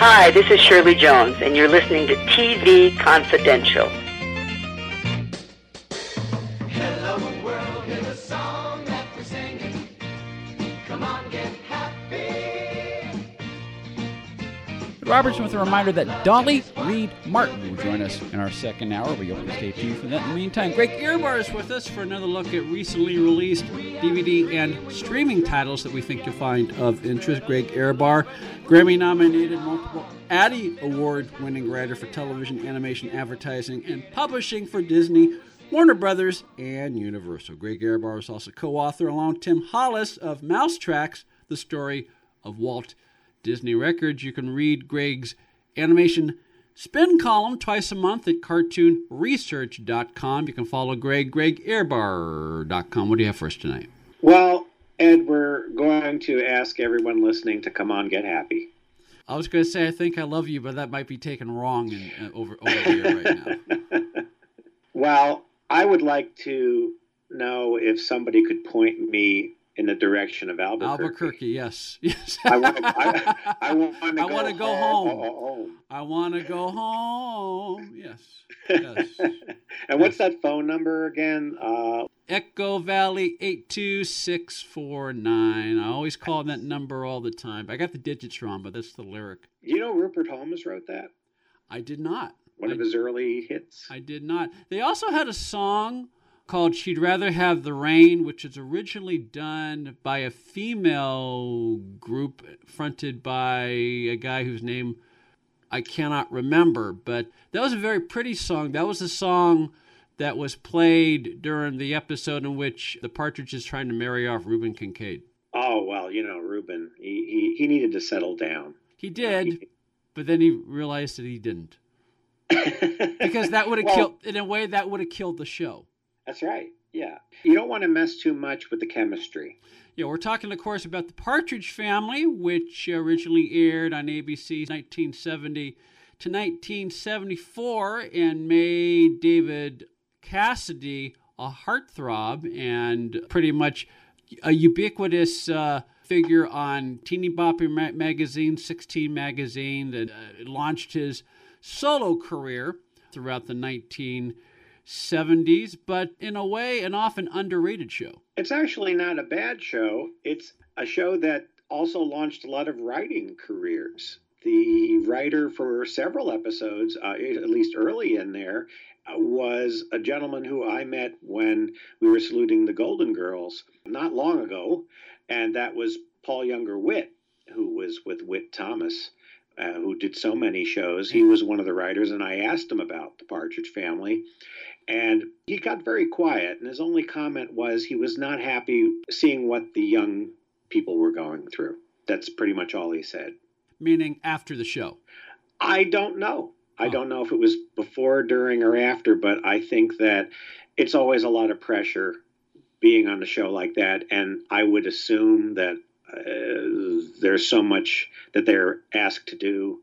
Hi, this is Shirley Jones, and you're listening to TV Confidential. Roberts with a reminder that Dolly Read Martin will join us in our second hour. We hope you stay tuned for that. In the meantime, Greg Ehrbar is with us for another look at recently released DVD and streaming titles that we think you'll find of interest. Greg Ehrbar, Grammy nominated, multiple Addy Award winning writer for television, animation, advertising, and publishing for Disney. Warner Brothers and Universal. Greg Ehrbar is also co-author along Tim Hollis of Mousetracks, the story of Walt Disney Records. You can read Greg's animation spin column twice a month at cartoonresearch.com. You can follow Greg, gregehrbar.com. What do you have for us tonight? Well, Ed, we're going to ask everyone listening to come on, get happy. I was going to say I think I love you, but that might be taken wrong in, uh, over over here right now. well, I would like to know if somebody could point me in the direction of Albuquerque. Albuquerque, yes, yes. I want to. I, I want to go, wanna go home. home. home. I want to go home. Yes, yes. and what's that phone number again? Uh, Echo Valley eight two six four nine. I always call that number all the time. I got the digits wrong, but that's the lyric. you know, Rupert Holmes wrote that. I did not. One I, of his early hits. I did not. They also had a song called She'd Rather Have the Rain, which was originally done by a female group fronted by a guy whose name I cannot remember. But that was a very pretty song. That was a song that was played during the episode in which the Partridge is trying to marry off Reuben Kincaid. Oh well, you know, Reuben. He he, he needed to settle down. He did, but then he realized that he didn't. Because that would have Well- killed, in a way, that would have killed the show. That's right. Yeah. You don't want to mess too much with the chemistry. Yeah, we're talking, of course, about the Partridge Family, which originally aired on ABC 1970 to 1974 and made David Cassidy a heartthrob and pretty much a ubiquitous uh, figure on Teeny Bopper ma- magazine, 16 magazine, that uh, launched his solo career throughout the 1970s, but in a way, an often underrated show. It's actually not a bad show. It's a show that also launched a lot of writing careers. The writer for several episodes, uh, at least early in there, was a gentleman who I met when we were saluting the Golden Girls not long ago, and that was Paul Junger Witt, who was with Witt Thomas. Uh, who did so many shows. He was one of the writers, and I asked him about the Partridge Family. And he got very quiet, and his only comment was he was not happy seeing what the young people were going through. That's pretty much all he said. Meaning after the show. I don't know. I Oh. don't know if it was before, during, or after, but I think that it's always a lot of pressure being on a show like that. And I would assume that uh, there's so much that they're asked to do.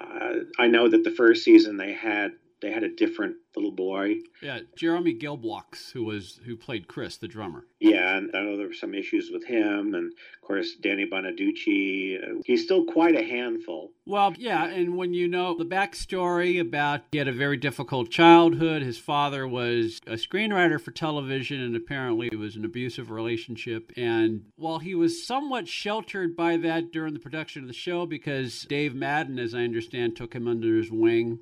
Uh, I know that the first season they had they had a different little boy. Yeah, Jeremy Gelbwaks, who was who played Chris, the drummer. Yeah, and I know there were some issues with him, and of course Danny Bonaduce. Uh, he's still quite a handful. Well, yeah, and when you know the backstory about he had a very difficult childhood, his father was a screenwriter for television, and apparently it was an abusive relationship. And while he was somewhat sheltered by that during the production of the show, because Dave Madden, as I understand, took him under his wing.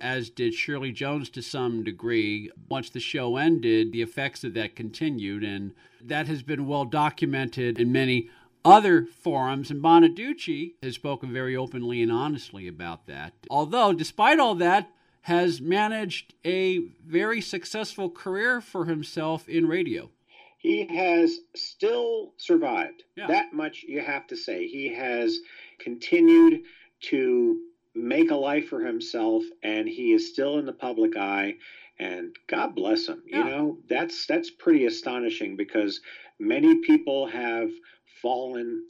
As did Shirley Jones to some degree. Once the show ended, the effects of that continued, and that has been well documented in many other forums, and Bonaduce has spoken very openly and honestly about that. Although, despite all that, has managed a very successful career for himself in radio. He has still survived. Yeah. That much you have to say. He has continued to make a life for himself, and he is still in the public eye. And God bless him. Yeah. You know that's that's pretty astonishing because many people have fallen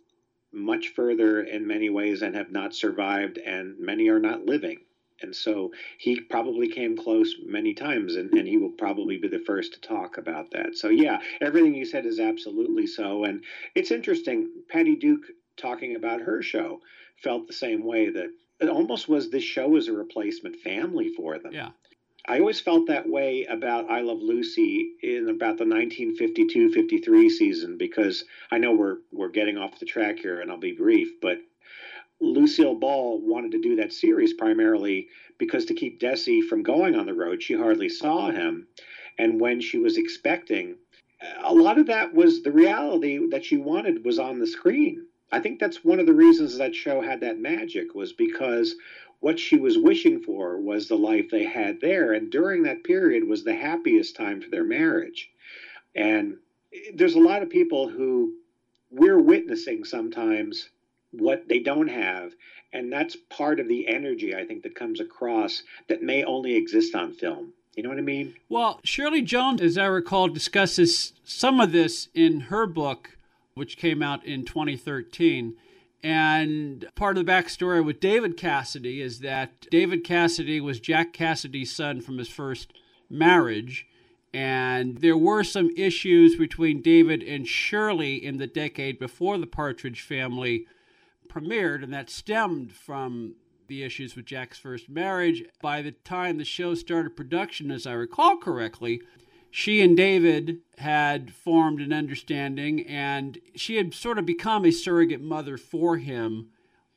much further in many ways and have not survived, and many are not living. And so he probably came close many times, and, and he will probably be the first to talk about that. So, yeah, everything you said is absolutely so. And it's interesting, Patty Duke talking about her show felt the same way that it almost was this show as a replacement family for them. Yeah. I always felt that way about I Love Lucy in about the 1952-53 season because I know we're we're getting off the track here and I'll be brief, but Lucille Ball wanted to do that series primarily because to keep Desi from going on the road, she hardly saw him. And when she was expecting, a lot of that was the reality that she wanted was on the screen. I think that's one of the reasons that show had that magic was because what she was wishing for was the life they had there. And during that period was the happiest time for their marriage. And there's a lot of people who we're witnessing sometimes what they don't have. And that's part of the energy I think that comes across that may only exist on film. You know what I mean? Well, Shirley Jones, as I recall, discusses some of this in her book, which came out in 2013. And part of the backstory with David Cassidy is that David Cassidy was Jack Cassidy's son from his first marriage. And there were some issues between David and Shirley in the decade before the Partridge family premiered, and that stemmed from the issues with Jack's first marriage. By the time the show started production, as I recall correctly, she and David had formed an understanding, and she had sort of become a surrogate mother for him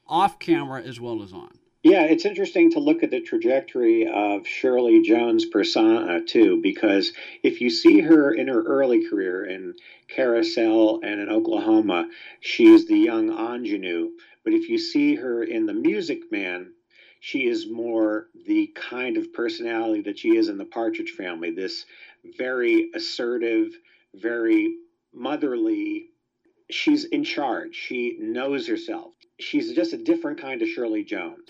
off camera as well as on. Yeah, it's interesting to look at the trajectory of Shirley Jones' persona too, because if you see her in her early career in Carousel and in Oklahoma, she's the young ingenue. But if you see her in The Music Man, she is more the kind of personality that she is in the Partridge family. This very assertive, very motherly. She's in charge. She knows herself. She's just a different kind of Shirley Jones.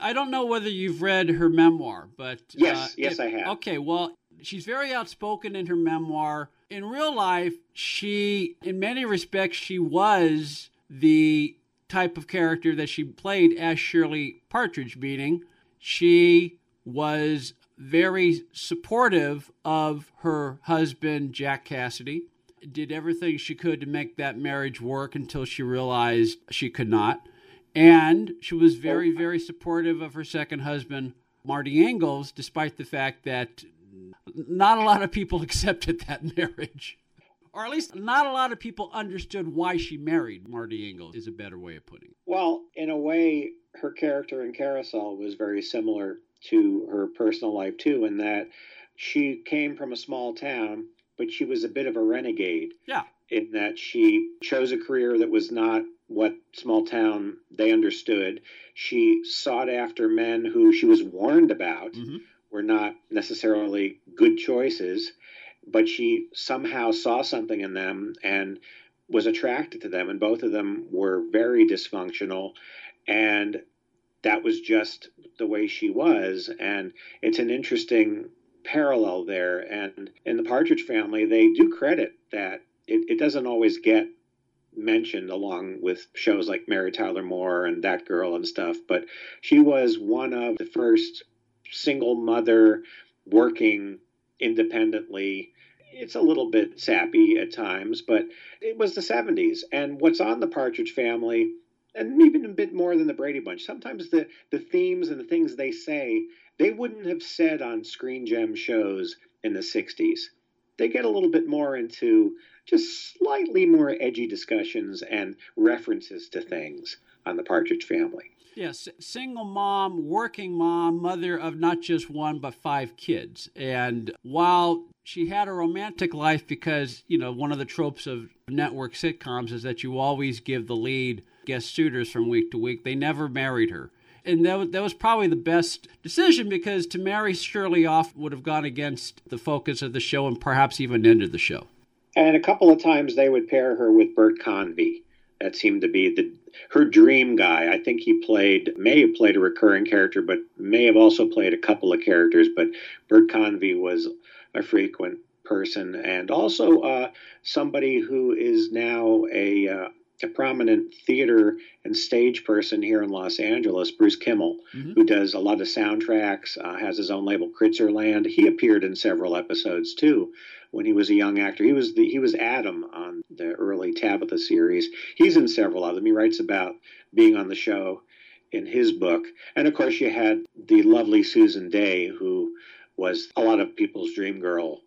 I don't know whether you've read her memoir, but yes, uh, yes, if, I have. Okay, well, she's very outspoken in her memoir. In real life, she, in many respects, she was the type of character that she played as Shirley Partridge, meaning she was very supportive of her husband, Jack Cassidy. Did everything she could to make that marriage work until she realized she could not. And she was very, very supportive of her second husband, Marty Ingels, despite the fact that not a lot of people accepted that marriage. Or at least not a lot of people understood why she married Marty Ingels, is a better way of putting it. Well, in a way, her character in Carousel was very similar to her personal life, too, in that she came from a small town, but she was a bit of a renegade. Yeah. In that she chose a career that was not what small town they understood. She sought after men who she was warned about Mm-hmm. were not necessarily good choices, but she somehow saw something in them and was attracted to them. And both of them were very dysfunctional. And that was just the way she was. And it's an interesting parallel there. And in the Partridge family, they do credit that it, it doesn't always get mentioned along with shows like Mary Tyler Moore and That Girl and stuff, but she was one of the first single mother working independently. It's a little bit sappy at times, but it was the 70s. And what's on the Partridge family, and even a bit more than the Brady Bunch, sometimes the, the themes and the things they say, they wouldn't have said on Screen Gem shows in the 60s. They get a little bit more into just slightly more edgy discussions and references to things on the Partridge family. Yes, single mom, working mom, mother of not just one but five kids. And while she had a romantic life because, you know, one of the tropes of network sitcoms is that you always give the lead guest suitors from week to week, they never married her. And that was, that was probably the best decision because to marry Shirley off would have gone against the focus of the show and perhaps even ended the show. And a couple of times they would pair her with Bert Convy. That seemed to be the her dream guy. I think he played, may have played a recurring character, but may have also played a couple of characters. But Bert Convy was a frequent person and also uh, somebody who is now a, uh, a prominent theater and stage person here in Los Angeles, Bruce Kimmel, mm-hmm. who does a lot of soundtracks, uh, has his own label, Kritzerland. He appeared in several episodes too when he was a young actor. He was the, he was Adam on the early Tabitha series. He's in several of them. He writes about being on the show in his book, and of course you had the lovely Susan Dey, who was a lot of people's dream girl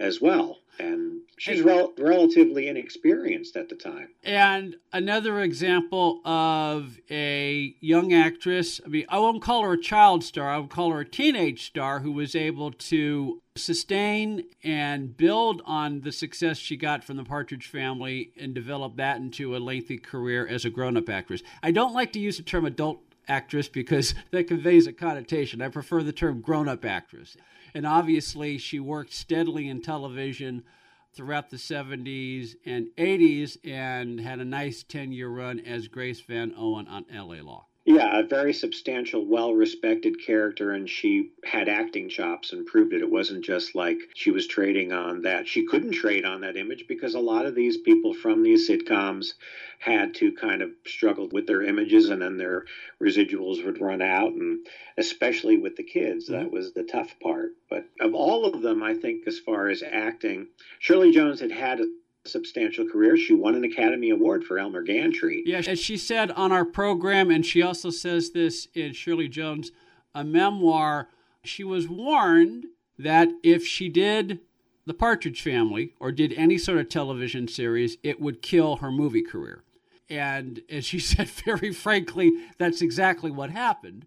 as well. And she's rel- relatively inexperienced at the time. And another example of a young actress, I mean, I won't call her a child star, I would call her a teenage star who was able to sustain and build on the success she got from the Partridge family and develop that into a lengthy career as a grown up actress. I don't like to use the term adult actress because that conveys a connotation. I prefer the term grown up actress. And obviously, she worked steadily in television throughout the 70s and 80s and had a nice 10 year run as Grace Van Owen on LA Law. Yeah, a very substantial, well respected character, and she had acting chops and proved it. It wasn't just like she was trading on that. She couldn't trade on that image because a lot of these people from these sitcoms had to kind of struggle with their images and then their residuals would run out. And especially with the kids, that mm-hmm. was the tough part. But of all of them, I think, as far as acting, Shirley Jones had had substantial career. She won an Academy Award for Elmer Gantry. Yeah, as she said on our program, and she also says this in Shirley Jones, a memoir, she was warned that if she did The Partridge Family or did any sort of television series, it would kill her movie career. And as she said very frankly, that's exactly what happened.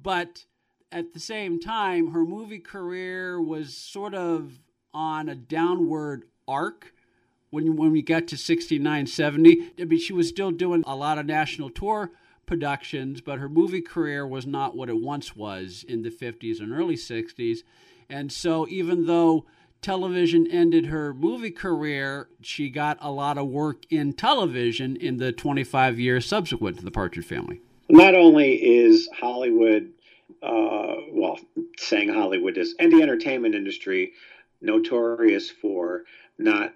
But at the same time, her movie career was sort of on a downward arc when when we got to 69 70 i mean she was still doing a lot of national tour productions but her movie career was not what it once was in the 50s and early 60s and so even though television ended her movie career she got a lot of work in television in the 25 years subsequent to the partridge family. Not only is hollywood uh, well saying hollywood is and the entertainment industry notorious for not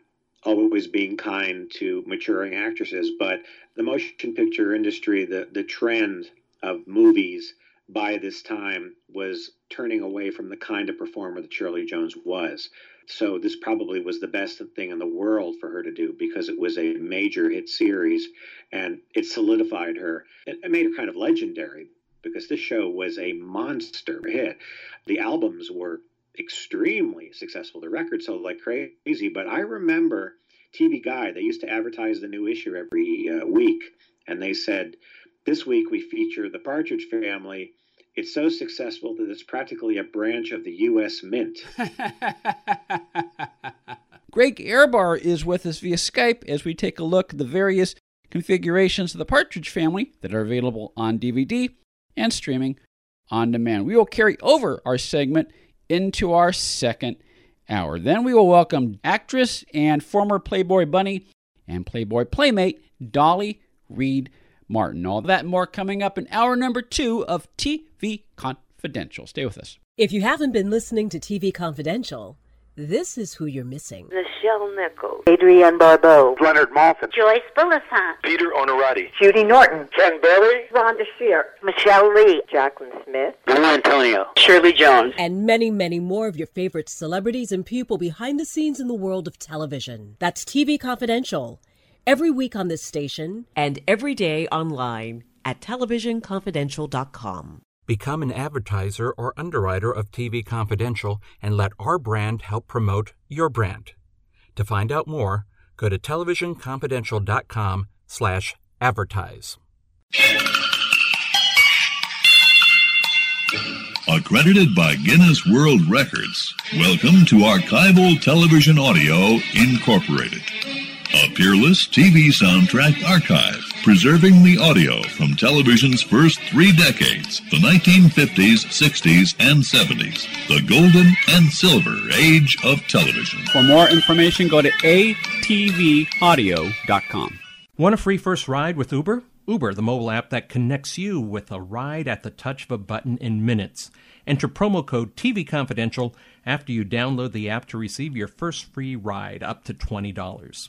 always being kind to maturing actresses, but the motion picture industry, the, the trend of movies by this time was turning away from the kind of performer that Shirley Jones was. So this probably was the best thing in the world for her to do because it was a major hit series and it solidified her. It made her kind of legendary because this show was a monster hit. The albums were extremely successful. The record sold like crazy. But I remember TV Guide, they used to advertise the new issue every uh, week. And they said, This week we feature the Partridge Family. It's so successful that it's practically a branch of the U.S. Mint. Greg Ehrbar is with us via Skype as we take a look at the various configurations of the Partridge Family that are available on DVD and streaming on demand. We will carry over our segment into our second hour. Then we will welcome actress and former Playboy Bunny and Playboy Playmate Dolly Read Martin. All that more coming up in hour number two of TV Confidential. Stay with us. If you haven't been listening to TV Confidential, this is who you're missing. Nichelle Nichols. Adrienne Barbeau. Leonard Maltin. Joyce Bulifant. Peter Onorati. Judy Norton. Ken Berry. Rhonda Shear. Michelle Lee. Jaclyn Smith. Bill Antonio. Shirley Jones. And many, many more of your favorite celebrities and people behind the scenes in the world of television. That's TV Confidential. Every week on this station. And every day online at televisionconfidential.com. Become an advertiser or underwriter of TV Confidential and let our brand help promote your brand. To find out more, go to televisionconfidential.com slash advertise. Accredited by Guinness World Records, welcome to Archival Television Audio Incorporated, a peerless TV soundtrack archive preserving the audio from television's first three decades the 1950s, 60s, and 70s, the golden and silver age of television. For more information, go to atvaudio.com. Want a free first ride with Uber? Uber, the mobile app that connects you with a ride at the touch of a button in minutes. Enter promo code TV Confidential after you download the app to receive your first free ride up to $20.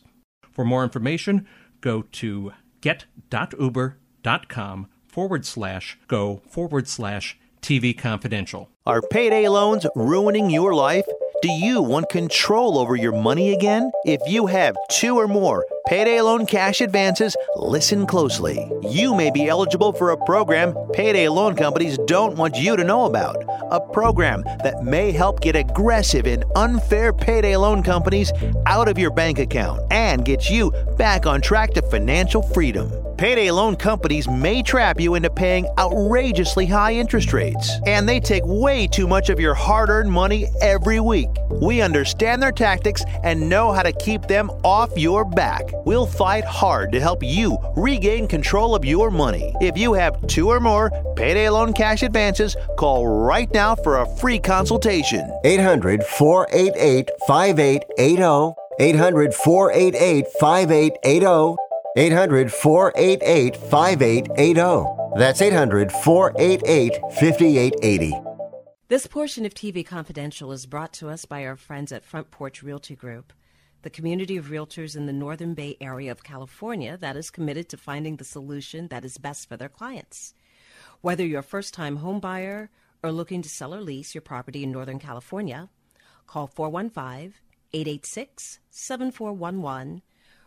For more information, go to get.uber.com forward slash go forward slash TV Confidential. Are payday loans ruining your life? Do you want control over your money again? If you have two or more payday loan cash advances, listen closely. You may be eligible for a program payday loan companies don't want you to know about. A program that may help get aggressive and unfair payday loan companies out of your bank account and get you back on track to financial freedom. Payday loan companies may trap you into paying outrageously high interest rates, and they take way too much of your hard earned money every week. We understand their tactics and know how to keep them off your back. We'll fight hard to help you regain control of your money. If you have two or more payday loan cash advances, call right now for a free consultation. 800 488 5880. 800 488 5880. 800 488 5880. That's 800 488 5880. This portion of TV Confidential is brought to us by our friends at Front Porch Realty Group, the community of realtors in the Northern Bay area of California that is committed to finding the solution that is best for their clients. Whether you're a first time home buyer or looking to sell or lease your property in Northern California, call 415 886 7411